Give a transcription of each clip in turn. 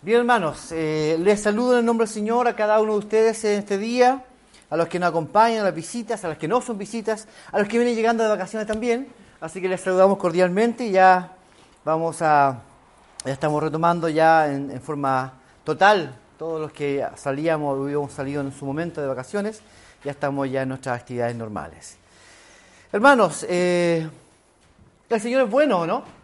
Bien, hermanos, eh, les saludo en el nombre del Señor a cada uno de ustedes en este día, a los que nos acompañan, a las visitas, a los que no son visitas, a los que vienen llegando de vacaciones también. Así que les saludamos cordialmente y ya vamos a, ya estamos retomando ya en, forma total todos los que salíamos, habíamos salido en su momento de vacaciones, ya estamos ya en nuestras actividades normales. Hermanos, eh, el Señor es bueno, ¿no?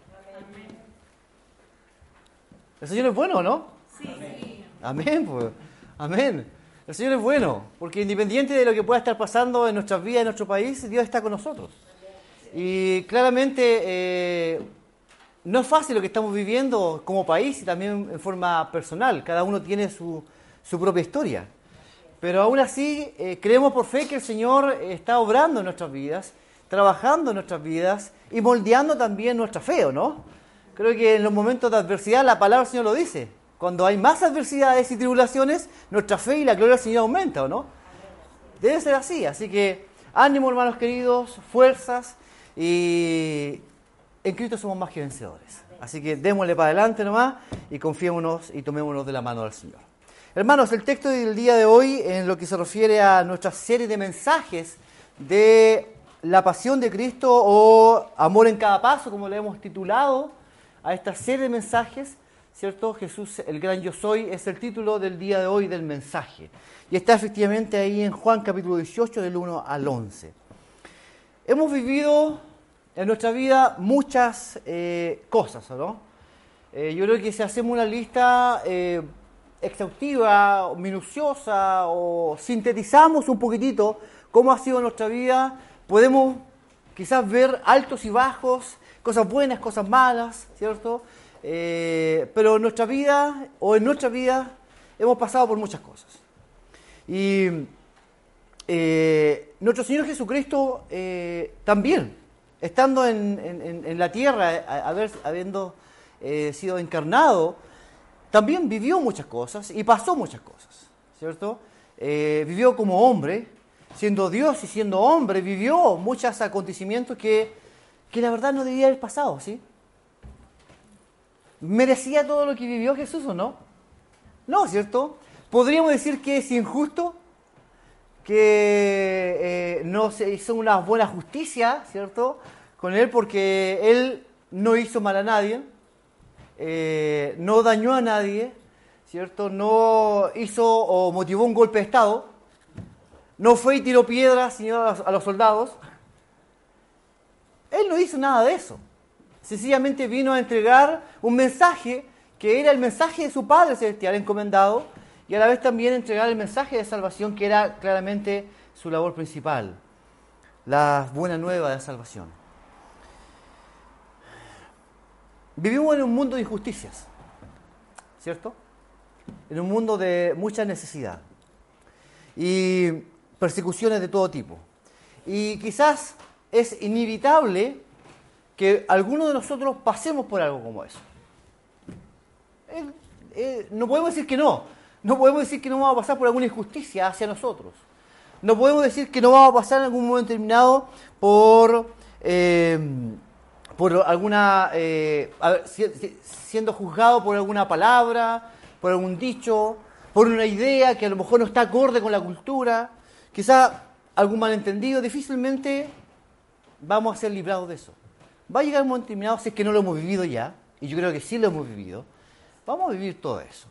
¿El Señor es bueno, no? Sí. Amén, pues. Amén. El Señor es bueno, porque independiente de lo que pueda estar pasando en nuestras vidas, en nuestro país, Dios está con nosotros. Y claramente eh, no es fácil lo que estamos viviendo como país y también en forma personal. Cada uno tiene su, su propia historia. Pero aún así eh, creemos por fe que el Señor está obrando en nuestras vidas, trabajando en nuestras vidas y moldeando también nuestra fe, ¿o no? Creo que en los momentos de adversidad la palabra del Señor lo dice. Cuando hay más adversidades y tribulaciones, nuestra fe y la gloria del Señor aumenta, ¿o no? Debe ser así. Así que ánimo, hermanos queridos, fuerzas y en Cristo somos más que vencedores. Así que démosle para adelante nomás y confiémonos y tomémonos de la mano del Señor. Hermanos, el texto del día de hoy, en lo que se refiere a nuestra serie de mensajes de la pasión de Cristo o amor en cada paso, como le hemos titulado, a esta serie de mensajes, ¿cierto? Jesús, el gran yo soy, es el título del día de hoy del mensaje. Y está efectivamente ahí en Juan capítulo 18 del 1 al 11. Hemos vivido en nuestra vida muchas eh, cosas, ¿no? Eh, yo creo que si hacemos una lista eh, exhaustiva, minuciosa o sintetizamos un poquitito cómo ha sido nuestra vida, podemos quizás ver altos y bajos, cosas buenas, cosas malas, ¿cierto? Eh, pero en nuestra vida, o en nuestra vida, hemos pasado por muchas cosas. Y eh, nuestro Señor Jesucristo eh, también, estando en, la tierra, haber, habiendo sido encarnado, también vivió muchas cosas y pasó muchas cosas, ¿cierto? vivió como hombre, siendo Dios y siendo hombre, vivió muchos acontecimientos que que la verdad no debía haber pasado, ¿sí? ¿Merecía todo lo que vivió Jesús o no? No, ¿cierto? Podríamos decir que es injusto, que eh, no se hizo una buena justicia, ¿cierto? Con él porque él no hizo mal a nadie, eh, no dañó a nadie, ¿cierto? No hizo o motivó un golpe de Estado, no fue y tiró piedras a los soldados, él no hizo nada de eso. Sencillamente vino a entregar un mensaje que era el mensaje de su Padre Celestial encomendado y a la vez también entregar el mensaje de salvación que era claramente su labor principal, la buena nueva de salvación. Vivimos en un mundo de injusticias, ¿cierto? En un mundo de mucha necesidad y persecuciones de todo tipo. Y quizás es inevitable que algunos de nosotros pasemos por algo como eso. Eh, eh, no podemos decir que no. No podemos decir que no vamos a pasar por alguna injusticia hacia nosotros. No podemos decir que no vamos a pasar en algún momento determinado por, eh, por alguna. siendo juzgado por alguna palabra, por algún dicho, por una idea que a lo mejor no está acorde con la cultura. Quizá algún malentendido. Difícilmente vamos a ser librados de eso. Va a llegar un momento determinado, si es que no lo hemos vivido ya, y yo creo que sí lo hemos vivido, vamos a vivir todo eso.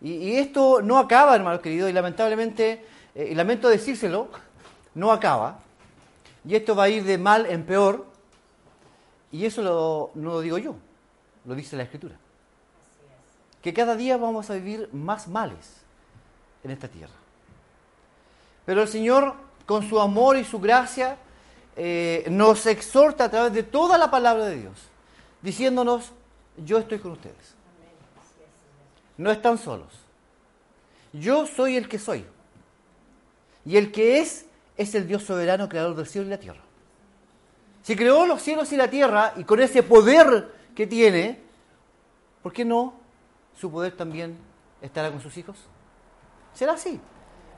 Y, esto no acaba, hermanos queridos, y lamentablemente, eh, y lamento decírselo, no acaba. Y esto va a ir de mal en peor, y eso no lo digo yo, lo dice la Escritura. Que cada día vamos a vivir más males en esta tierra. Pero el Señor, con su amor y su gracia, eh, nos exhorta a través de toda la palabra de Dios, diciéndonos, yo estoy con ustedes. No están solos. Yo soy el que soy. Y el que es, es el Dios soberano, creador del cielo y la tierra. Si creó los cielos y la tierra, y con ese poder que tiene, ¿por qué no su poder también estará con sus hijos? Será así.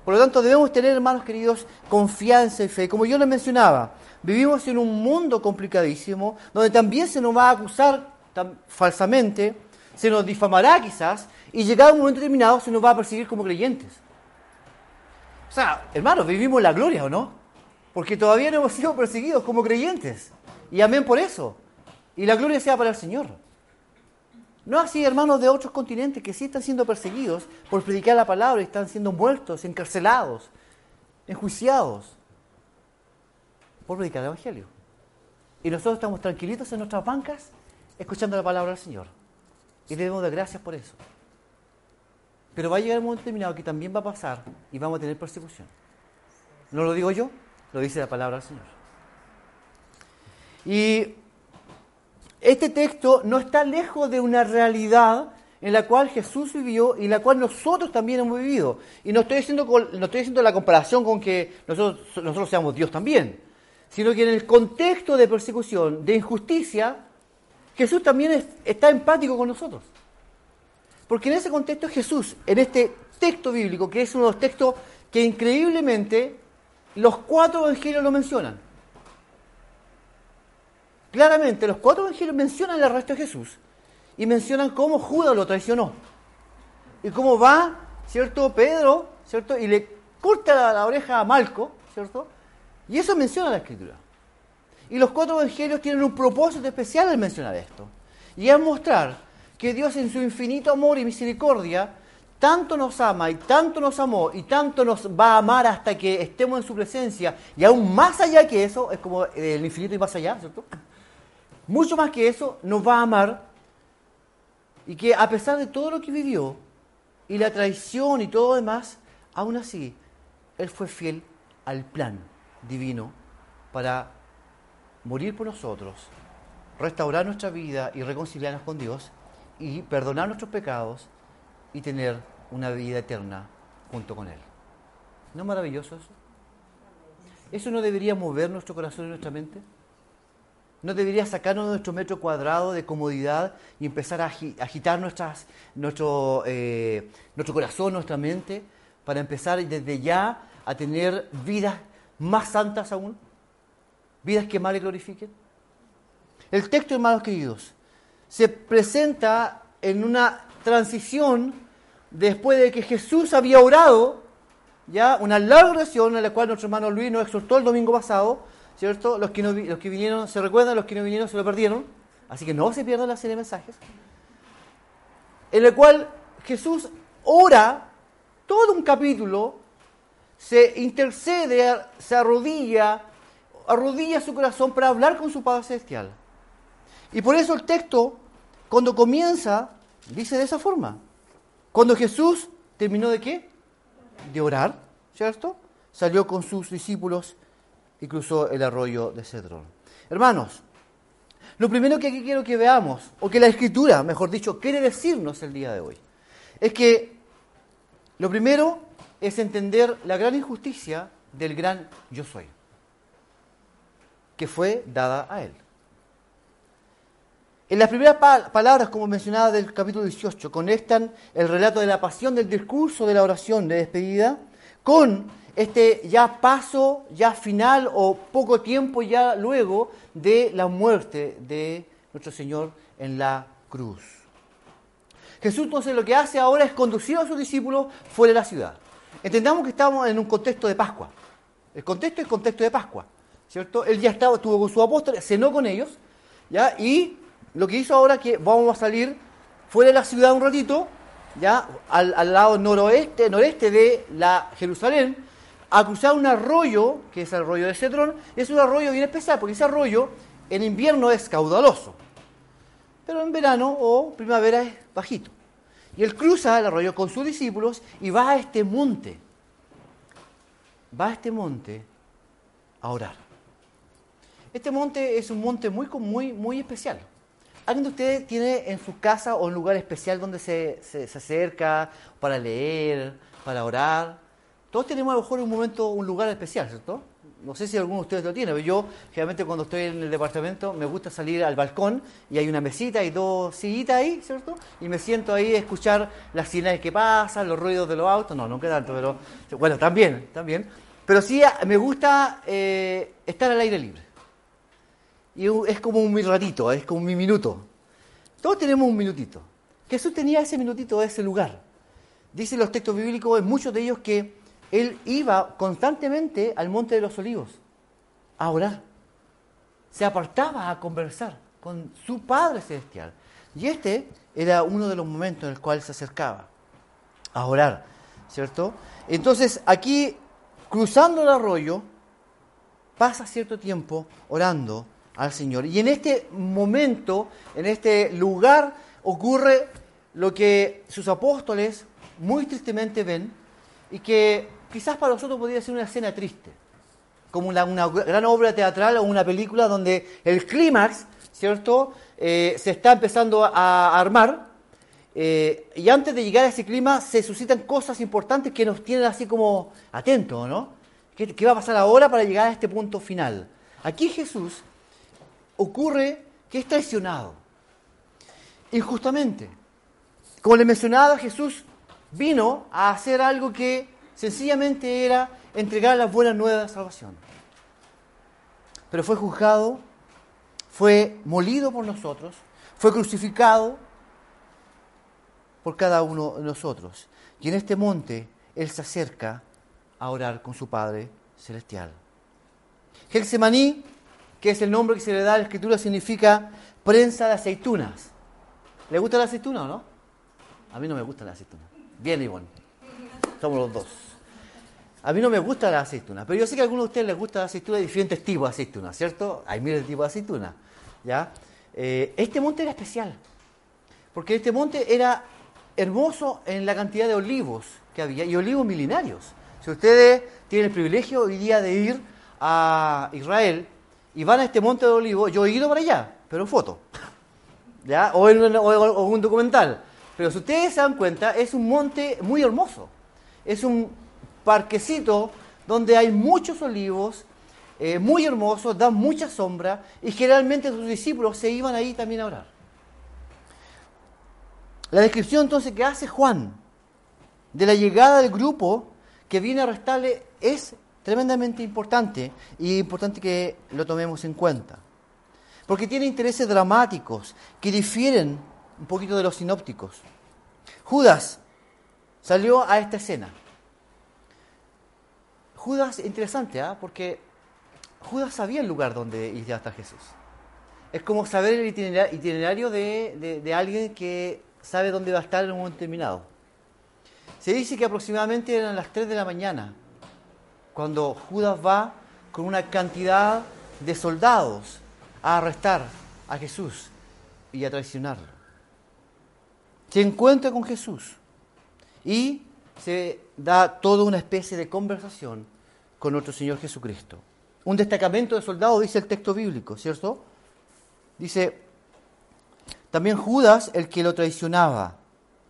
Por lo tanto, debemos tener, hermanos queridos, confianza y fe. Como yo les mencionaba, vivimos en un mundo complicadísimo, donde también se nos va a acusar falsamente, se nos difamará quizás, y llegado un momento determinado se nos va a perseguir como creyentes. O sea, hermanos, vivimos la gloria, ¿o no? Porque todavía no hemos sido perseguidos como creyentes. Y amén por eso. Y la gloria sea para el Señor. No así hermanos de otros continentes que sí están siendo perseguidos por predicar la palabra y están siendo muertos, encarcelados, enjuiciados por predicar el Evangelio. Y nosotros estamos tranquilitos en nuestras bancas escuchando la palabra del Señor. Y debemos de gracias por eso. Pero va a llegar un momento determinado que también va a pasar y vamos a tener persecución. No lo digo yo, lo dice la palabra del Señor. Y este texto no está lejos de una realidad en la cual Jesús vivió y la cual nosotros también hemos vivido. Y no estoy haciendo, no estoy haciendo la comparación con que nosotros, nosotros seamos Dios también, sino que en el contexto de persecución, de injusticia, Jesús también está empático con nosotros. Porque en ese contexto Jesús, en este texto bíblico, que es uno de los textos que increíblemente los cuatro evangelios lo mencionan. Claramente, los cuatro evangelios mencionan el arresto de Jesús y mencionan cómo Judas lo traicionó. Y cómo va, ¿cierto? Pedro, ¿cierto? Y le corta la, oreja a Malco, ¿cierto? Y eso menciona la escritura. Y los cuatro evangelios tienen un propósito especial al mencionar esto. Y es mostrar que Dios en su infinito amor y misericordia tanto nos ama y tanto nos amó y tanto nos va a amar hasta que estemos en su presencia y aún más allá que eso, es como el infinito y más allá, ¿cierto? Mucho más que eso, nos va a amar y que a pesar de todo lo que vivió y la traición y todo lo demás, aún así, Él fue fiel al plan divino para morir por nosotros, restaurar nuestra vida y reconciliarnos con Dios y perdonar nuestros pecados y tener una vida eterna junto con Él. ¿No es maravilloso eso? ¿Eso no debería mover nuestro corazón y nuestra mente? ¿No debería sacarnos de nuestro metro cuadrado de comodidad y empezar a agitar nuestro, eh, nuestro corazón, nuestra mente, para empezar desde ya a tener vidas más santas aún? ¿Vidas que más le glorifiquen? El texto, hermanos queridos, se presenta en una transición después de que Jesús había orado, ya una larga oración en la cual nuestro hermano Luis nos exhortó el domingo pasado, ¿cierto? Los que, no, los que vinieron se recuerdan, los que no vinieron se lo perdieron, así que no se pierdan la serie de mensajes, en el cual Jesús ora todo un capítulo, se intercede, se arrodilla, arrodilla su corazón para hablar con su Padre Celestial. Y por eso el texto, cuando comienza, dice de esa forma. Cuando Jesús terminó de qué? De orar, ¿cierto? Salió con sus discípulos y cruzó el arroyo de Cedrón. Hermanos, lo primero que aquí quiero que veamos, o que la Escritura, mejor dicho, quiere decirnos el día de hoy, es que lo primero es entender la gran injusticia del gran yo soy, que fue dada a él. En las primeras palabras, como mencionaba del capítulo 18, conectan el relato de la pasión del discurso de la oración de despedida con este ya paso, ya final o poco tiempo ya luego de la muerte de nuestro Señor en la cruz. Jesús entonces lo que hace ahora es conducir a sus discípulos fuera de la ciudad. Entendamos que estamos en un contexto de Pascua. El contexto es el contexto de Pascua, ¿cierto? Él ya estaba, estuvo con sus apóstoles, cenó con ellos, ¿ya? Y lo que hizo ahora es que vamos a salir fuera de la ciudad un ratito, ya al, lado noroeste, noreste de la Jerusalén, a cruzar un arroyo, que es el arroyo de Cedrón, es un arroyo bien especial, porque ese arroyo en invierno es caudaloso, pero en verano o primavera es bajito. Y él cruza el arroyo con sus discípulos y va a este monte, va a este monte a orar. Este monte es un monte muy, muy, muy especial. ¿Alguien de ustedes tiene en su casa o un lugar especial donde se, se, acerca para leer, para orar? Todos tenemos a lo mejor un momento, un lugar especial, ¿cierto? No sé si alguno de ustedes lo tiene, pero yo generalmente cuando estoy en el departamento me gusta salir al balcón y hay una mesita y dos sillitas ahí, ¿cierto? Y me siento ahí a escuchar las señales que pasan, los ruidos de los autos, no, nunca tanto, pero bueno, también, también. Pero sí me gusta eh, estar al aire libre y es como un ratito, es como un minuto. Todos tenemos un minutito. Jesús tenía ese minutito, ese lugar. Dicen los textos bíblicos, en muchos de ellos, que él iba constantemente al Monte de los Olivos a orar. Se apartaba a conversar con su Padre Celestial. Y este era uno de los momentos en el cual se acercaba a orar, ¿cierto? Entonces, aquí, cruzando el arroyo, pasa cierto tiempo orando al Señor. Y en este momento, en este lugar, ocurre lo que sus apóstoles muy tristemente ven y que quizás para nosotros podría ser una escena triste, como una, gran obra teatral o una película donde el clímax, ¿cierto?, eh, se está empezando a armar eh, y antes de llegar a ese clima se suscitan cosas importantes que nos tienen así como atentos, ¿no? ¿Qué, ¿Qué va a pasar ahora para llegar a este punto final? Aquí Jesús ocurre que es traicionado injustamente. Como le mencionaba, Jesús vino a hacer algo que sencillamente era entregar las buenas nuevas de salvación. Pero fue juzgado, fue molido por nosotros, fue crucificado por cada uno de nosotros. Y en este monte Él se acerca a orar con su Padre Celestial. Gelsemaní, que es el nombre que se le da a la escritura, significa prensa de aceitunas. ¿Le gusta la aceituna o no? A mí no me gusta la aceituna. Bien, Ivonne. Somos los dos. A mí no me gusta la aceituna, pero yo sé que a algunos de ustedes les gusta la aceituna de diferentes tipos de aceituna, ¿cierto? Hay miles de tipos de aceituna. ¿ya? Eh, este monte era especial, porque este monte era hermoso en la cantidad de olivos que había, y olivos milenarios. Si ustedes tienen el privilegio hoy día de ir a Israel y van a este monte de olivos, yo he ido para allá, pero en foto, ¿ya? O, en, o un documental. Pero si ustedes se dan cuenta, es un monte muy hermoso. Es un parquecito donde hay muchos olivos, eh, muy hermosos, dan mucha sombra, y generalmente sus discípulos se iban ahí también a orar. La descripción entonces que hace Juan de la llegada del grupo que viene a arrestarle es tremendamente importante y importante que lo tomemos en cuenta. Porque tiene intereses dramáticos que difieren un poquito de los sinópticos. Judas salió a esta escena. Judas, interesante, ¿ah? porque Judas sabía el lugar donde iba a estar Jesús. Es como saber el itinerario de, de alguien que sabe dónde va a estar en un momento determinado. Se dice que aproximadamente eran las 3 de la mañana cuando Judas va con una cantidad de soldados a arrestar a Jesús y a traicionarlo. Se encuentra con Jesús y se da toda una especie de conversación con nuestro Señor Jesucristo. Un destacamento de soldados, dice el texto bíblico, ¿cierto? Dice, también Judas, el que lo traicionaba,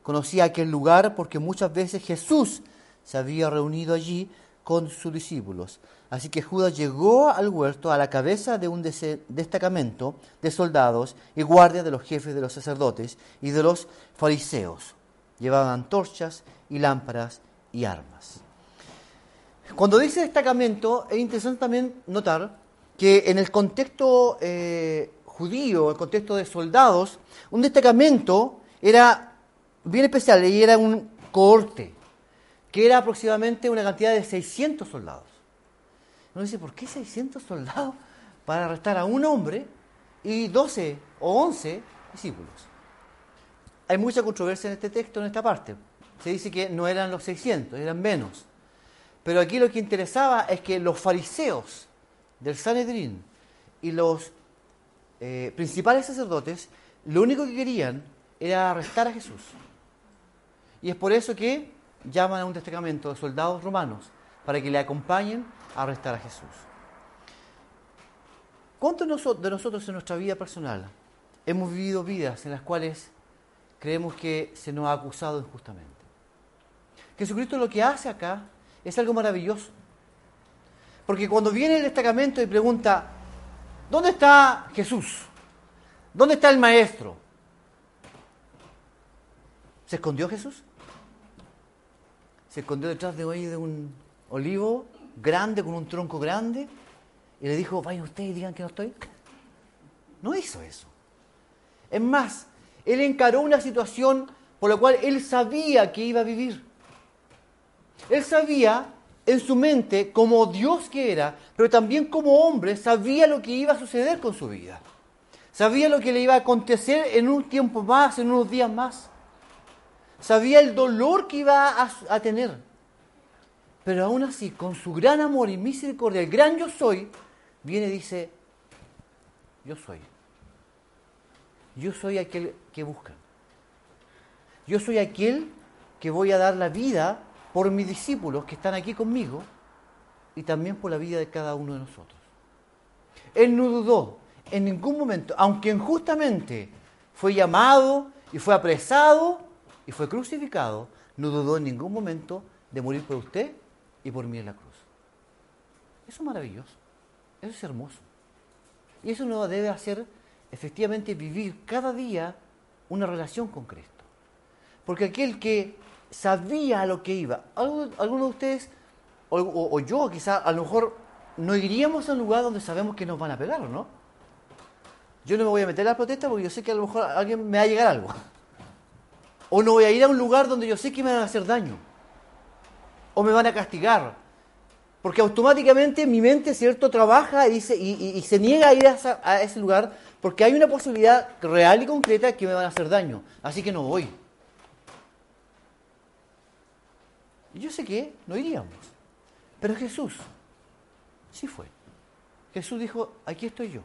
conocía aquel lugar porque muchas veces Jesús se había reunido allí con sus discípulos. Así que Judas llegó al huerto a la cabeza de un destacamento de soldados y guardias de los jefes de los sacerdotes y de los fariseos. Llevaban antorchas y lámparas y armas. Cuando dice destacamento, es interesante también notar que en el contexto eh, judío, el contexto de soldados, un destacamento era bien especial y era un cohorte, que era aproximadamente una cantidad de 600 soldados. Uno dice, ¿por qué 600 soldados para arrestar a un hombre y 12 o 11 discípulos? Hay mucha controversia en este texto, en esta parte. Se dice que no eran los 600, eran menos. Pero aquí lo que interesaba es que los fariseos del Sanedrín y los eh, principales sacerdotes lo único que querían era arrestar a Jesús. Y es por eso que llaman a un destacamento de soldados romanos para que le acompañen a arrestar a Jesús. ¿Cuántos de nosotros en nuestra vida personal hemos vivido vidas en las cuales creemos que se nos ha acusado injustamente? Jesucristo lo que hace acá es algo maravilloso. Porque cuando viene el destacamento y pregunta, ¿Dónde está Jesús? ¿Dónde está el maestro? ¿Se escondió Jesús? Se escondió detrás de hoy de un olivo grande, con un tronco grande, y le dijo, vayan ustedes y digan que no estoy. No hizo eso. Es más, Él encaró una situación por la cual él sabía que iba a vivir. Él sabía en su mente como Dios que era, pero también como hombre, sabía lo que iba a suceder con su vida. Sabía lo que le iba a acontecer en un tiempo más, en unos días más. Sabía el dolor que iba a, a tener. Pero aún así, con su gran amor y misericordia, el gran yo soy, viene y dice, yo soy. Yo soy aquel que busca. Yo soy aquel que voy a dar la vida por mis discípulos que están aquí conmigo y también por la vida de cada uno de nosotros. Él no dudó en ningún momento, aunque injustamente fue llamado y fue apresado y fue crucificado, no dudó en ningún momento de morir por usted y por mí en la cruz. Eso es maravilloso, eso es hermoso. Y eso nos debe hacer efectivamente vivir cada día una relación con Cristo. Porque aquel que sabía a lo que iba, algunos de ustedes, o, yo quizá, a lo mejor no iríamos a un lugar donde sabemos que nos van a pegar, ¿no? Yo no me voy a meter a la protesta porque yo sé que a lo mejor alguien me va a llegar algo. O no voy a ir a un lugar donde yo sé que me van a hacer daño. O me van a castigar. Porque automáticamente mi mente, ¿cierto?, trabaja y se, y, se niega a ir a, ese lugar porque hay una posibilidad real y concreta que me van a hacer daño. Así que no voy. Yo sé que no iríamos. Pero Jesús sí fue. Jesús dijo, aquí estoy yo.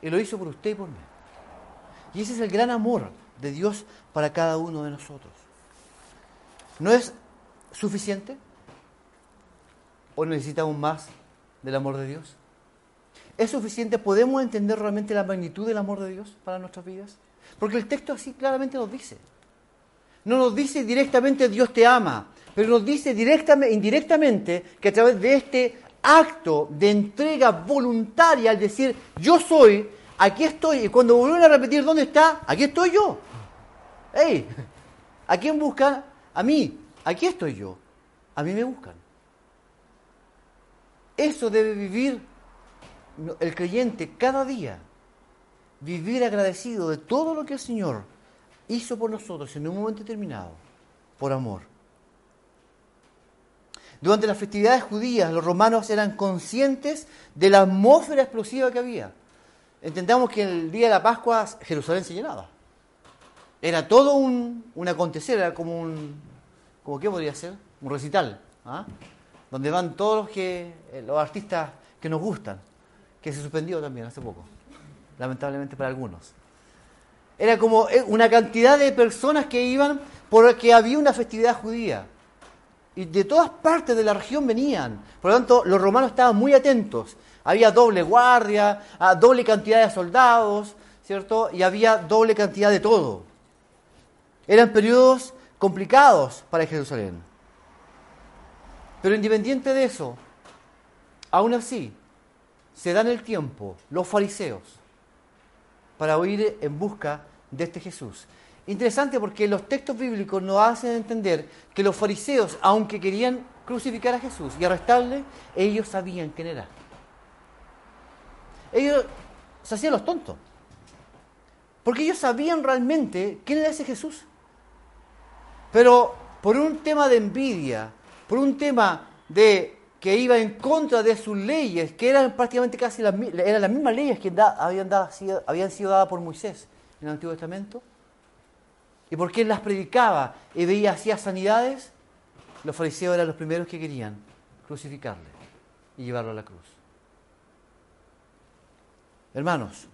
Y lo hizo por usted y por mí. Y ese es el gran amor de Dios para cada uno de nosotros. ¿No es suficiente? ¿O necesitamos más del amor de Dios? ¿Es suficiente? ¿Podemos entender realmente la magnitud del amor de Dios para nuestras vidas? Porque el texto así claramente nos dice. No nos dice directamente Dios te ama, pero nos dice directamente, indirectamente que a través de este acto de entrega voluntaria al decir yo soy, aquí estoy, y cuando vuelven a repetir dónde está, aquí estoy yo. ¡Ey! ¿A quién buscan? A mí. Aquí estoy yo. A mí me buscan. Eso debe vivir el creyente cada día. Vivir agradecido de todo lo que el Señor hizo por nosotros en un momento determinado, por amor. Durante las festividades judías, los romanos eran conscientes de la atmósfera explosiva que había. Entendamos que el día de la Pascua Jerusalén se llenaba. Era todo un, acontecer, era como un, como ¿qué podría ser? Un recital. ¿ah? donde van todos los, que, eh, los artistas que nos gustan, que se suspendió también hace poco, lamentablemente para algunos. Era como eh, una cantidad de personas que iban porque había una festividad judía. Y de todas partes de la región venían. Por lo tanto, los romanos estaban muy atentos. Había doble guardia, ah, doble cantidad de soldados, ¿cierto? Y había doble cantidad de todo. Eran periodos complicados para Jerusalén. Pero independiente de eso, aún así, se dan el tiempo los fariseos para ir en busca de este Jesús. Interesante porque los textos bíblicos nos hacen entender que los fariseos, aunque querían crucificar a Jesús y arrestarle, ellos sabían quién era. Ellos se hacían los tontos. Porque ellos sabían realmente quién era ese Jesús. Pero por un tema de envidia, por un tema de que iba en contra de sus leyes, que eran prácticamente casi las, mismas leyes que habían sido dadas por Moisés en el Antiguo Testamento, y porque él las predicaba y veía, hacía sanidades, los fariseos eran los primeros que querían crucificarle y llevarlo a la cruz. Hermanos,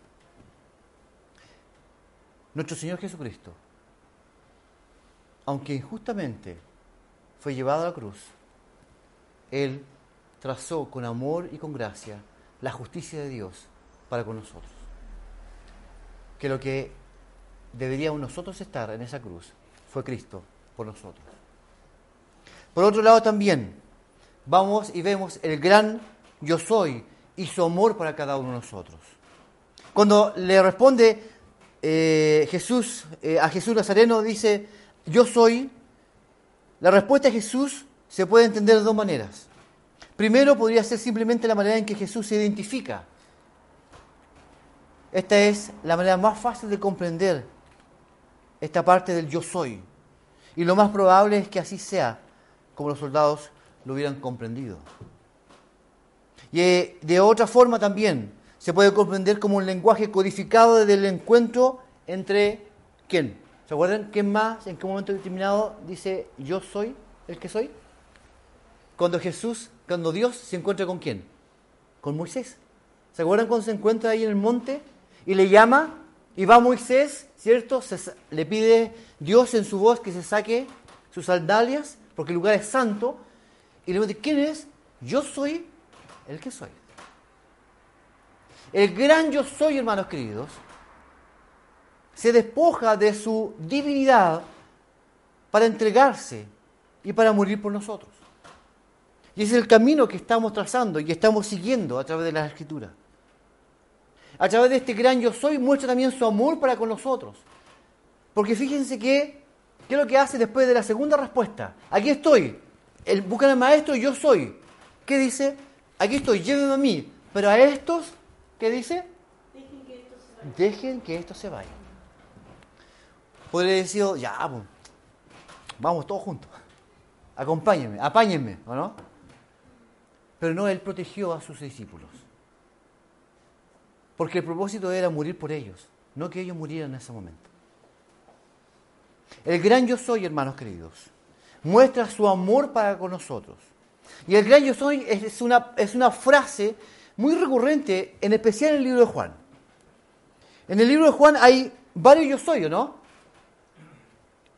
nuestro Señor Jesucristo, aunque injustamente fue llevado a la cruz, Él trazó con amor y con gracia la justicia de Dios para con nosotros. Que lo que deberíamos nosotros estar en esa cruz fue Cristo por nosotros. Por otro lado también, vamos y vemos el gran yo soy y su amor para cada uno de nosotros. Cuando le responde eh, Jesús eh, a Jesús Nazareno, dice, yo soy la respuesta de Jesús se puede entender de dos maneras. Primero podría ser simplemente la manera en que Jesús se identifica. Esta es la manera más fácil de comprender esta parte del yo soy. Y lo más probable es que así sea como los soldados lo hubieran comprendido. Y eh, de otra forma también se puede comprender como un lenguaje codificado del encuentro entre quién. ¿Se acuerdan quién más en qué momento determinado dice yo soy el que soy? Cuando Jesús, cuando Dios se encuentra con quién? Con Moisés. ¿Se acuerdan cuando se encuentra ahí en el monte y le llama y va Moisés, ¿cierto? le pide Dios en su voz que se saque sus sandalias porque el lugar es santo y le dice, ¿quién es? Yo soy el que soy. El gran yo soy, hermanos queridos, se despoja de su divinidad para entregarse y para morir por nosotros. Y ese es el camino que estamos trazando y estamos siguiendo a través de las escrituras. A través de este gran yo soy muestra también su amor para con nosotros. Porque fíjense que, ¿qué es lo que hace después de la segunda respuesta? Aquí estoy, el, buscan al maestro, yo soy. ¿Qué dice? Aquí estoy, llévenme a mí. Pero a estos, ¿qué dice? Dejen que esto se vaya. Dejen que esto se vaya. Podría decir, ya, pues, vamos todos juntos. Acompáñenme, apáñenme, ¿o no? Pero no, él protegió a sus discípulos. Porque el propósito era morir por ellos, no que ellos murieran en ese momento. El gran yo soy, hermanos queridos, muestra su amor para con nosotros. Y el gran yo soy es una, es una frase muy recurrente, en especial en el libro de Juan. En el libro de Juan hay varios yo soy, ¿no?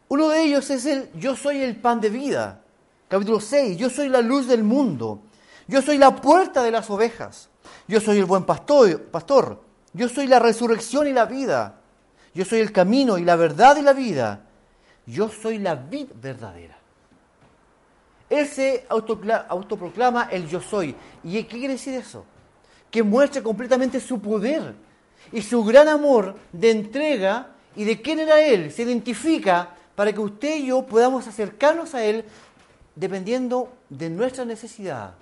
Uno de ellos es el yo soy el pan de vida. Capítulo 6, yo soy la luz del mundo. Yo soy la puerta de las ovejas. Yo soy el buen pastor, pastor. Yo soy la resurrección y la vida. Yo soy el camino y la verdad y la vida. Yo soy la vid verdadera. Él se autoproclama el yo soy. ¿Y qué quiere decir eso? Que muestra completamente su poder y su gran amor de entrega y de quién era Él. Se identifica para que usted y yo podamos acercarnos a Él dependiendo de nuestra necesidad.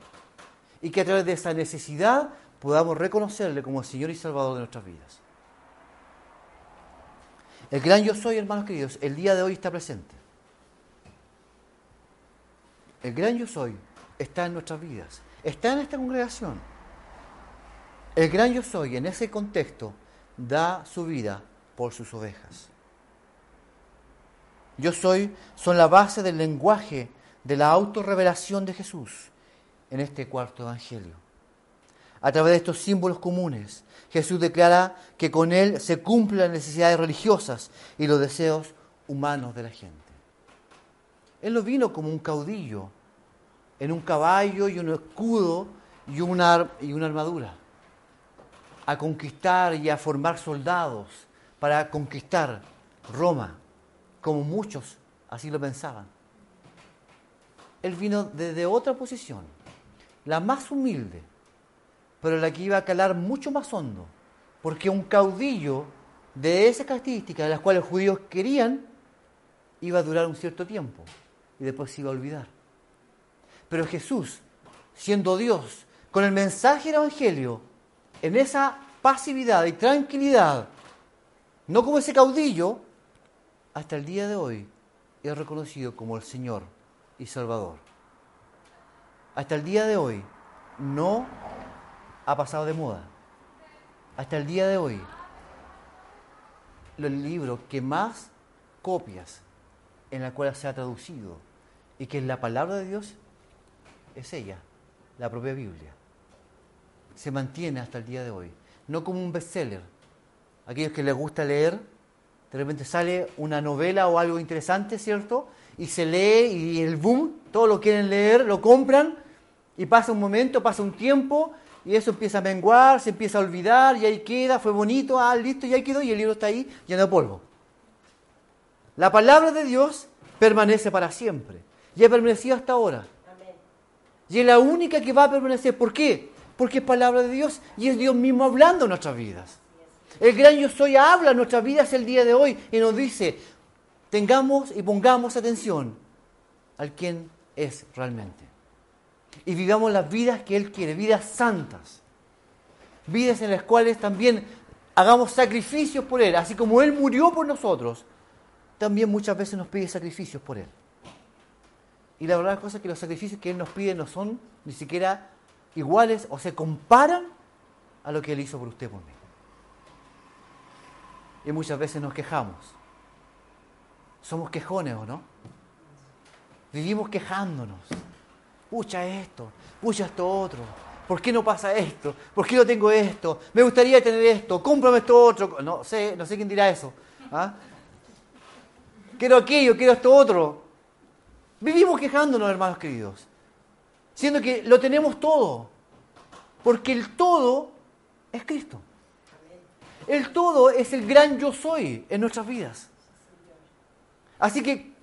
Y que a través de esa necesidad podamos reconocerle como Señor y Salvador de nuestras vidas. El gran yo soy, hermanos queridos, el día de hoy está presente. El gran yo soy está en nuestras vidas, está en esta congregación. El gran yo soy en ese contexto da su vida por sus ovejas. Yo soy son la base del lenguaje de la autorrevelación de Jesús en este cuarto evangelio. A través de estos símbolos comunes, Jesús declara que con él se cumplen las necesidades religiosas y los deseos humanos de la gente. Él no vino como un caudillo, en un caballo y un escudo y una, armadura, a conquistar y a formar soldados para conquistar Roma, como muchos así lo pensaban. Él vino desde otra posición, la más humilde, pero la que iba a calar mucho más hondo, porque un caudillo de esas características, de las cuales los judíos querían, iba a durar un cierto tiempo y después se iba a olvidar. Pero Jesús, siendo Dios, con el mensaje del Evangelio, en esa pasividad y tranquilidad, no como ese caudillo, hasta el día de hoy es reconocido como el Señor y Salvador. Hasta el día de hoy no ha pasado de moda. Hasta el día de hoy, el libro que más copias en la cual se ha traducido y que es la palabra de Dios es ella, la propia Biblia. Se mantiene hasta el día de hoy, no como un bestseller. Aquellos que les gusta leer, de repente sale una novela o algo interesante, ¿cierto? Y se lee y el boom, todos lo quieren leer, lo compran y pasa un momento, pasa un tiempo y eso empieza a menguar, se empieza a olvidar y ahí queda, fue bonito, ah, listo, y ahí quedó y el libro está ahí lleno de polvo. La palabra de Dios permanece para siempre y ha permanecido hasta ahora. Y es la única que va a permanecer. ¿Por qué? Porque es palabra de Dios y es Dios mismo hablando en nuestras vidas. El gran yo soy habla en nuestras vidas el día de hoy y nos dice, tengamos y pongamos atención al quien es realmente y vivamos las vidas que Él quiere, vidas santas, vidas en las cuales también hagamos sacrificios por Él, así como Él murió por nosotros, también muchas veces nos pide sacrificios por Él. Y la verdad es que los sacrificios que Él nos pide no son ni siquiera iguales o se comparan a lo que Él hizo por usted por mí. Y muchas veces nos quejamos. Somos quejones, ¿o no? Vivimos quejándonos. Pucha esto, pucha esto otro. ¿Por qué no pasa esto? ¿Por qué no tengo esto? Me gustaría tener esto. Cómprame esto otro. No sé, no sé quién dirá eso. ¿ah? Quiero aquello, quiero esto otro. Vivimos quejándonos, hermanos queridos. Siendo que lo tenemos todo. Porque el todo es Cristo. El todo es el gran yo soy en nuestras vidas. Así que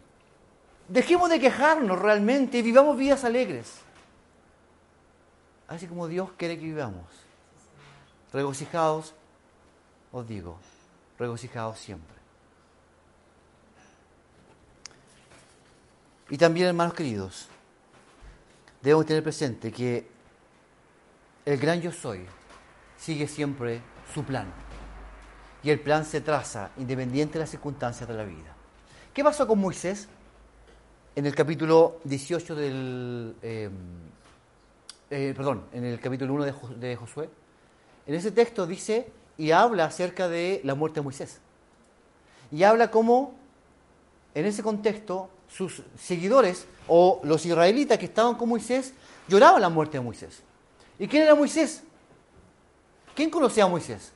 dejemos de quejarnos realmente y vivamos vidas alegres. Así como Dios quiere que vivamos. Regocijados, os digo, regocijados siempre. Y también, hermanos queridos, debemos tener presente que el gran yo soy sigue siempre su plan. Y el plan se traza independiente de las circunstancias de la vida. ¿Qué pasó con Moisés? En el capítulo 18 del... Em, eh, perdón, en el capítulo 1 de, Josué. En ese texto dice y habla acerca de la muerte de Moisés. Y habla cómo, en ese contexto, sus seguidores o los israelitas que estaban con Moisés lloraban la muerte de Moisés. ¿Y quién era Moisés? ¿Quién conocía a Moisés?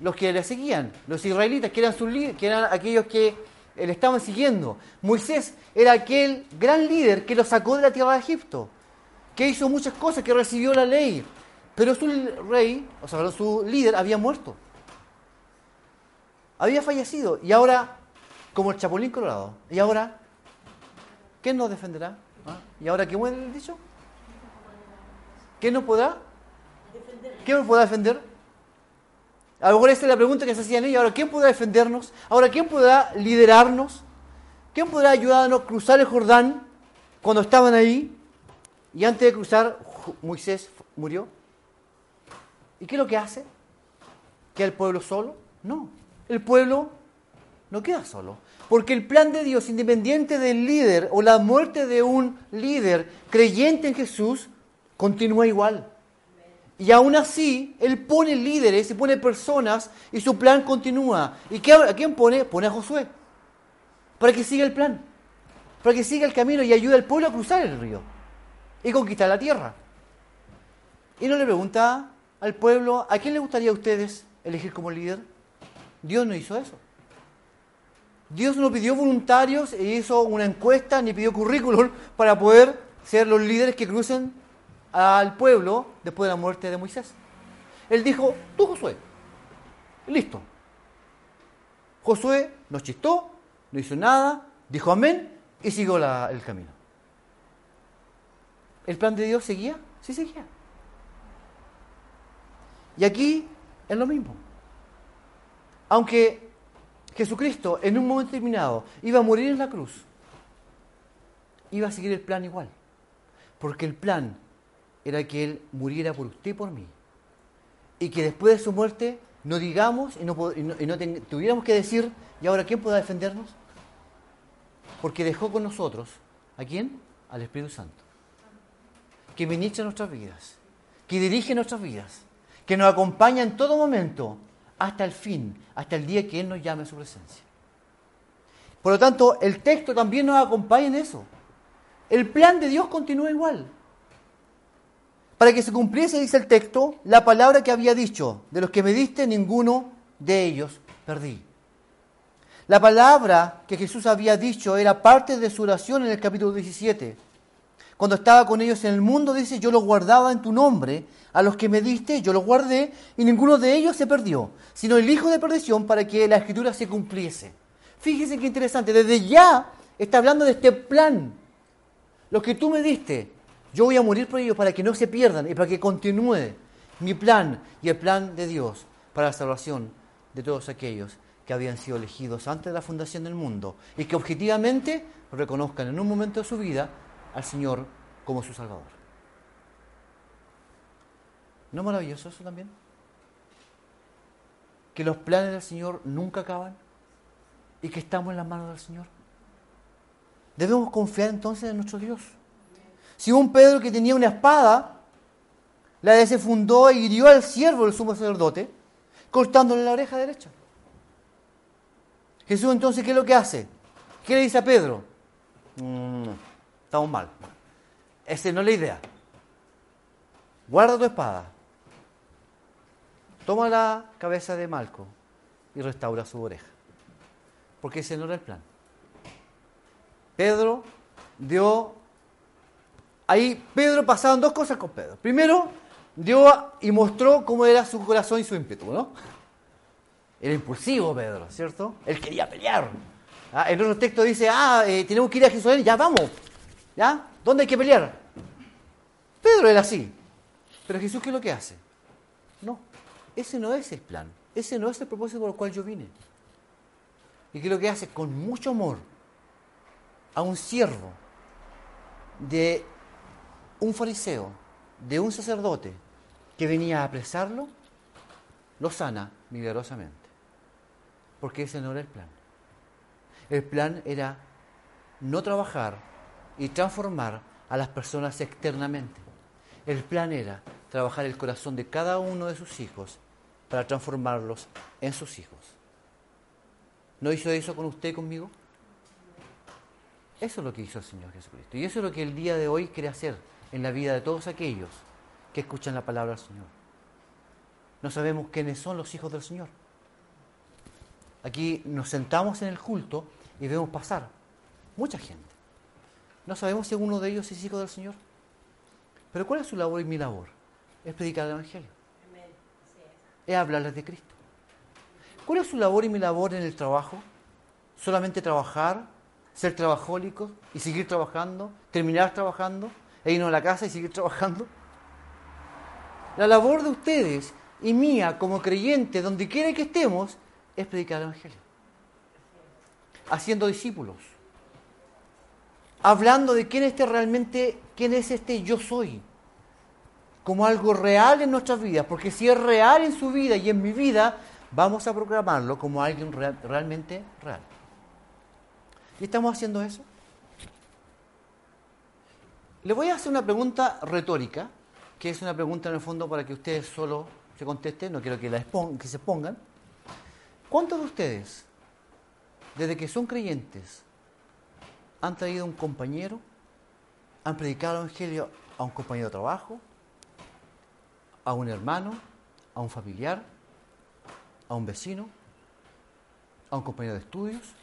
Los que le seguían, los israelitas, que eran, sus, que eran aquellos que le estaban siguiendo. Moisés era aquel gran líder que lo sacó de la tierra de Egipto, que hizo muchas cosas, que recibió la ley, pero su rey, o sea, su líder había muerto. Había fallecido y ahora, como el Chapulín Colorado, y ahora, ¿quién nos defenderá? ¿Ah? ¿Y ahora qué muere el dicho? ¿Quién nos podrá? ¿Quién nos podrá defender? A lo mejor es la pregunta que se hacían ellos. Ahora, ¿quién podrá defendernos? Ahora, ¿quién podrá liderarnos? ¿Quién podrá ayudarnos a cruzar el Jordán cuando estaban ahí? Y antes de cruzar, Moisés murió. ¿Y qué es lo que hace? ¿Queda el pueblo solo? No, el pueblo no queda solo. Porque el plan de Dios, independiente del líder o la muerte de un líder creyente en Jesús, continúa igual. Y aún así, Él pone líderes y pone personas y su plan continúa. ¿Y qué, a quién pone? Pone a Josué. Para que siga el plan. Para que siga el camino y ayude al pueblo a cruzar el río. Y conquistar la tierra. Y no le pregunta al pueblo, ¿a quién le gustaría a ustedes elegir como líder? Dios no hizo eso. Dios no pidió voluntarios e hizo una encuesta ni pidió currículum para poder ser los líderes que crucen al pueblo después de la muerte de Moisés. Él dijo, tú Josué, listo. Josué nos chistó, no hizo nada, dijo amén y siguió el camino. ¿El plan de Dios seguía? Sí seguía. Y aquí es lo mismo. Aunque Jesucristo en un momento determinado iba a morir en la cruz, iba a seguir el plan igual. Porque el plan era que Él muriera por usted y por mí. Y que después de su muerte no digamos y no, tuviéramos que decir, ¿y ahora quién pueda defendernos? Porque dejó con nosotros, ¿a quién? Al Espíritu Santo. Que ministra nuestras vidas, que dirige nuestras vidas, que nos acompaña en todo momento hasta el fin, hasta el día que Él nos llame a su presencia. Por lo tanto, el texto también nos acompaña en eso. El plan de Dios continúa igual para que se cumpliese, dice el texto, la palabra que había dicho, de los que me diste, ninguno de ellos perdí. La palabra que Jesús había dicho era parte de su oración en el capítulo 17. Cuando estaba con ellos en el mundo, dice, yo los guardaba en tu nombre, a los que me diste, yo los guardé, y ninguno de ellos se perdió, sino el Hijo de perdición para que la escritura se cumpliese. Fíjese qué interesante, desde ya está hablando de este plan. Los que tú me diste, yo voy a morir por ellos para que no se pierdan y para que continúe mi plan y el plan de Dios para la salvación de todos aquellos que habían sido elegidos antes de la fundación del mundo y que objetivamente reconozcan en un momento de su vida al Señor como su Salvador. ¿No es maravilloso eso también? que los planes del Señor nunca acaban y que estamos en las manos del Señor? Debemos confiar entonces en nuestro Dios. Si un Pedro que tenía una espada, la desenfundó y hirió al siervo del sumo sacerdote, cortándole la oreja derecha. Jesús entonces, ¿qué es lo que hace? ¿Qué le dice a Pedro? Mm, estamos mal. Esa no es la idea. Guarda tu espada. Toma la cabeza de Malco y restaura su oreja. Porque ese no era el plan. Pedro dio... Ahí Pedro pasaron dos cosas con Pedro. Primero, dio y mostró cómo era su corazón y su ímpetu, ¿no? Era impulsivo Pedro, ¿cierto? Él quería pelear. Ah, en otro texto dice, ah, eh, tenemos que ir a Jerusalén, ya vamos. ¿Ya? ¿Dónde hay que pelear? Pedro era así. Pero Jesús, ¿qué es lo que hace? No, ese no es el plan. Ese no es el propósito por el cual yo vine. ¿Y qué es lo que hace? Con mucho amor a un siervo de un fariseo, de un sacerdote que venía a apresarlo, lo sana milagrosamente. Porque ese no era el plan. El plan era no trabajar y transformar a las personas externamente. El plan era trabajar el corazón de cada uno de sus hijos para transformarlos en sus hijos. ¿No hizo eso con usted y conmigo? Eso es lo que hizo el Señor Jesucristo. Y eso es lo que el día de hoy quiere hacer en la vida de todos aquellos que escuchan la palabra del Señor. No sabemos quiénes son los hijos del Señor. Aquí nos sentamos en el culto y vemos pasar mucha gente. No sabemos si alguno de ellos es hijo del Señor. Pero ¿cuál es su labor y mi labor? Es predicar el Evangelio. Es hablarles de Cristo. ¿Cuál es su labor y mi labor en el trabajo? ¿Solamente trabajar, ser trabajólicos y seguir trabajando, terminar trabajando e irnos a la casa y seguir trabajando? La labor de ustedes y mía como creyente, donde quiera que estemos, es predicar el Evangelio. Haciendo discípulos. Hablando de quién, este realmente, quién es este yo soy. Como algo real en nuestras vidas. Porque si es real en su vida y en mi vida, vamos a proclamarlo como alguien realmente real. ¿Y estamos haciendo eso? Le voy a hacer una pregunta retórica, que es una pregunta en el fondo para que ustedes solo se contesten, no quiero que, que se pongan. ¿Cuántos de ustedes, desde que son creyentes, han traído un compañero, han predicado el Evangelio a un compañero de trabajo, a un hermano, a un familiar, a un vecino, a un compañero de estudios,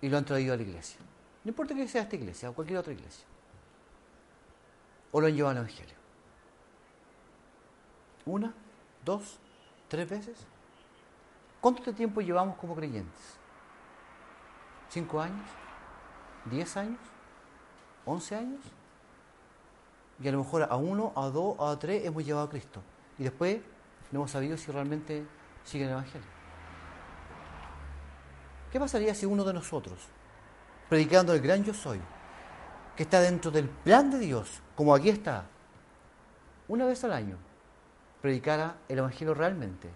y lo han traído a la iglesia? No importa que sea esta iglesia o cualquier otra iglesia. O lo han llevado al Evangelio. ¿Una? ¿Dos? ¿Tres veces? ¿Cuánto tiempo llevamos como creyentes? ¿Cinco años? ¿Diez años? ¿Once años? Y a lo mejor a uno, a dos, a tres hemos llevado a Cristo. Y después no hemos sabido si realmente sigue el Evangelio. ¿Qué pasaría si uno de nosotros, predicando el gran yo soy, que está dentro del plan de Dios, como aquí está, una vez al año, predicara el Evangelio realmente,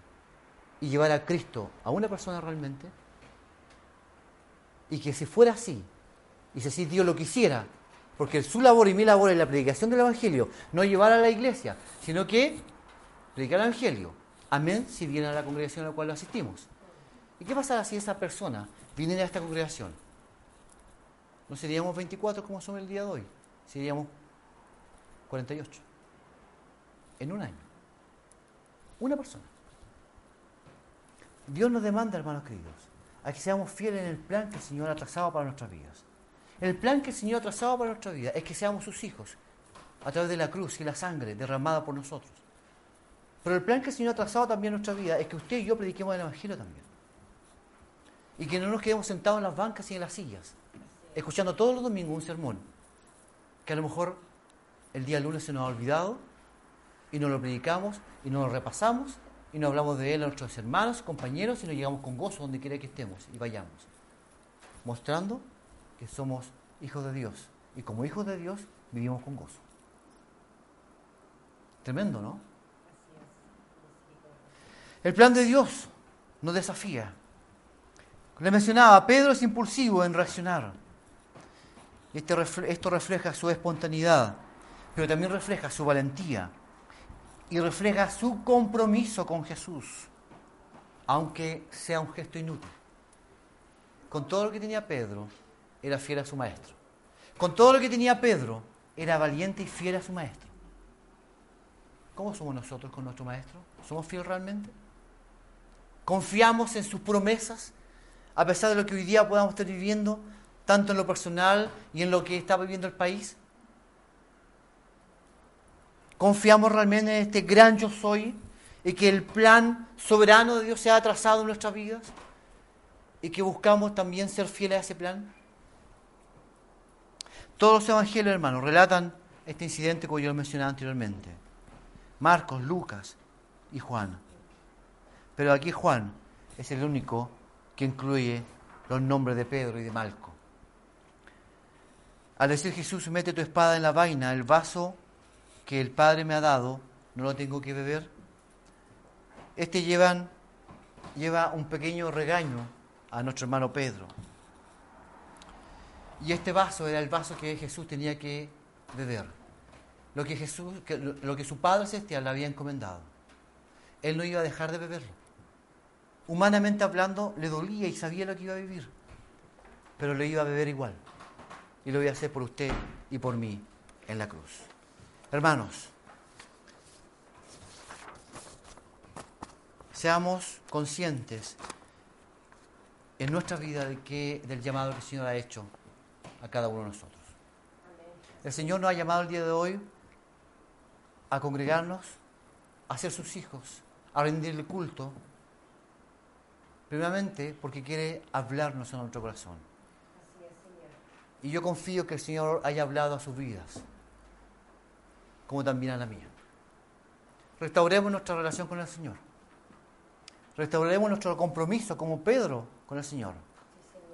y llevar a Cristo a una persona realmente, y que si fuera así, y si así Dios lo quisiera, porque su labor y mi labor es la predicación del Evangelio, no llevar a la iglesia, sino que predicar el Evangelio. Amén, si viene a la congregación a la cual asistimos. ¿Y qué pasará si esa persona viene a esta congregación? No seríamos 24 como somos el día de hoy, seríamos 48. En un año. Una persona. Dios nos demanda, hermanos queridos, a que seamos fieles en el plan que el Señor ha trazado para nuestras vidas. El plan que el Señor ha trazado para nuestras vidas es que seamos sus hijos a través de la cruz y la sangre derramada por nosotros. Pero el plan que el Señor ha trazado también en nuestra vida es que usted y yo prediquemos el Evangelio también. Y que no nos quedemos sentados en las bancas y en las sillas, escuchando todos los domingos un sermón, que a lo mejor el día lunes se nos ha olvidado y no lo predicamos y no lo repasamos y no hablamos de Él a nuestros hermanos, compañeros, y nos llegamos con gozo donde quiera que estemos y vayamos. Mostrando que somos hijos de Dios. Y como hijos de Dios vivimos con gozo. Tremendo, ¿no? El plan de Dios nos desafía. Le mencionaba, Pedro es impulsivo en reaccionar. Este esto refleja su espontaneidad, pero también refleja su valentía y refleja su compromiso con Jesús, aunque sea un gesto inútil. Con todo lo que tenía Pedro, era fiel a su maestro. Con todo lo que tenía Pedro, era valiente y fiel a su maestro. ¿Cómo somos nosotros con nuestro maestro? ¿Somos fieles realmente? ¿Confiamos en sus promesas? A pesar de lo que hoy día podamos estar viviendo, tanto en lo personal y en lo que está viviendo el país. ¿Confiamos realmente en este gran yo soy y que el plan soberano de Dios se ha trazado en nuestras vidas? ¿Y que buscamos también ser fieles a ese plan? Todos los evangelios, hermanos, relatan este incidente como yo lo mencionaba anteriormente. Marcos, Lucas y Juan. Pero aquí Juan es el único que incluye los nombres de Pedro y de Malco. Al decir Jesús, mete tu espada en la vaina, el vaso que el Padre me ha dado, no lo tengo que beber. Este llevan, lleva un pequeño regaño a nuestro hermano Pedro. Y este vaso era el vaso que Jesús tenía que beber. Lo que, Jesús, lo que su Padre Celestial le había encomendado. Él no iba a dejar de beberlo. Humanamente hablando, le dolía y sabía lo que iba a vivir. Pero lo iba a beber igual. Y lo voy a hacer por usted y por mí en la cruz. Hermanos, seamos conscientes en nuestra vida de que, del llamado que el Señor ha hecho a cada uno de nosotros. El Señor nos ha llamado el día de hoy a congregarnos, a ser sus hijos, a rendirle culto, primeramente porque quiere hablarnos en nuestro corazón. Y yo confío que el Señor haya hablado a sus vidas, como también a la mía. Restauremos nuestra relación con el Señor. Restauremos nuestro compromiso como Pedro con el Señor.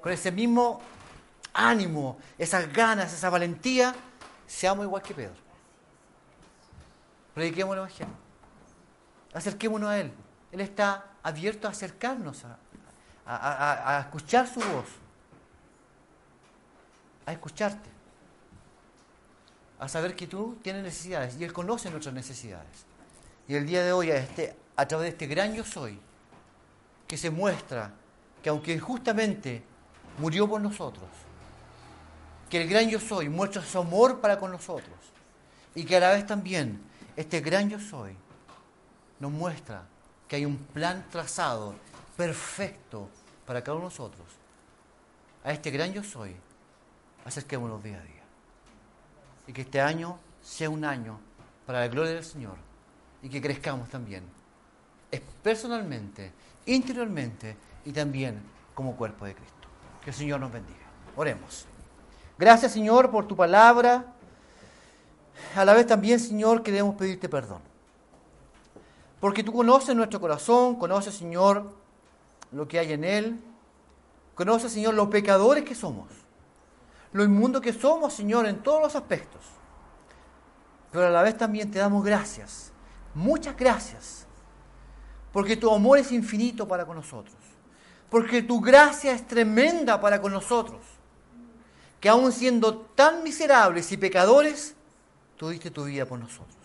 Con ese mismo ánimo, esas ganas, esa valentía, seamos igual que Pedro. Prediquemos el Evangelio. Acerquémonos a Él. Él está abierto a acercarnos, a, a escuchar su voz, a escucharte, a saber que tú tienes necesidades y Él conoce nuestras necesidades. Y el día de hoy, a, este, a través de este gran yo soy, que se muestra que aunque injustamente murió por nosotros, que el gran yo soy muestra su amor para con nosotros y que a la vez también este gran yo soy nos muestra que hay un plan trazado perfecto para cada uno de nosotros. A este gran yo soy, acerquémonos día a día. Y que este año sea un año para la gloria del Señor y que crezcamos también, personalmente, interiormente y también como cuerpo de Cristo. Que el Señor nos bendiga. Oremos. Gracias Señor por tu palabra. A la vez también Señor queremos pedirte perdón. Porque tú conoces nuestro corazón, conoces Señor lo que hay en él, conoces Señor los pecadores que somos, lo inmundo que somos Señor en todos los aspectos. Pero a la vez también te damos gracias, muchas gracias, porque tu amor es infinito para con nosotros, porque tu gracia es tremenda para con nosotros que aun siendo tan miserables y pecadores, tú diste tu vida por nosotros.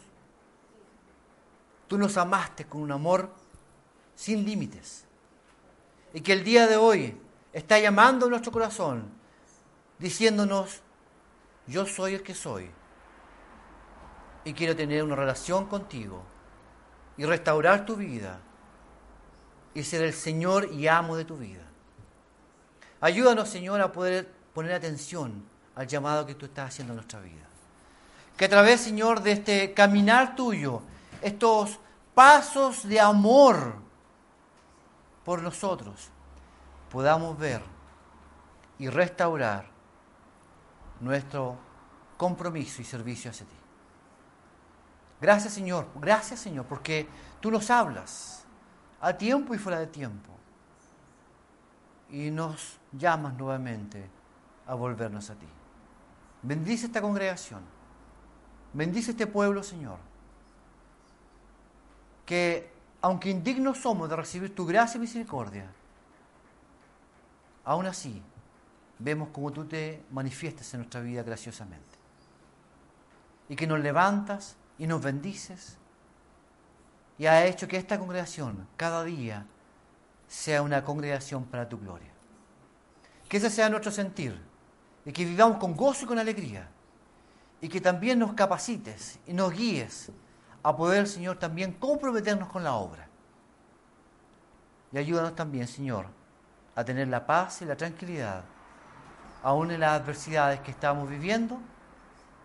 Tú nos amaste con un amor sin límites. Y que el día de hoy está llamando a nuestro corazón, diciéndonos, yo soy el que soy. Y quiero tener una relación contigo y restaurar tu vida y ser el Señor y amo de tu vida. Ayúdanos, Señor, a poder poner atención al llamado que tú estás haciendo en nuestra vida. Que a través, Señor, de este caminar tuyo, estos pasos de amor por nosotros, podamos ver y restaurar nuestro compromiso y servicio hacia ti. Gracias, Señor. Gracias, Señor, porque tú nos hablas a tiempo y fuera de tiempo. Y nos llamas nuevamente a volvernos a ti. Bendice esta congregación. Bendice este pueblo, Señor. Que aunque indignos somos de recibir tu gracia y misericordia, aún así vemos cómo tú te manifiestas en nuestra vida graciosamente. Y que nos levantas y nos bendices y ha hecho que esta congregación cada día sea una congregación para tu gloria. Que ese sea nuestro sentir y que vivamos con gozo y con alegría y que también nos capacites y nos guíes a poder, Señor, también comprometernos con la obra. Y ayúdanos también, Señor, a tener la paz y la tranquilidad, aún en las adversidades que estamos viviendo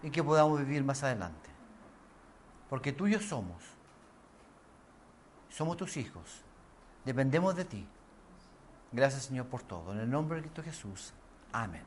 y que podamos vivir más adelante. Porque tuyos somos, somos tus hijos, dependemos de ti. Gracias, Señor, por todo. En el nombre de Cristo Jesús. Amén.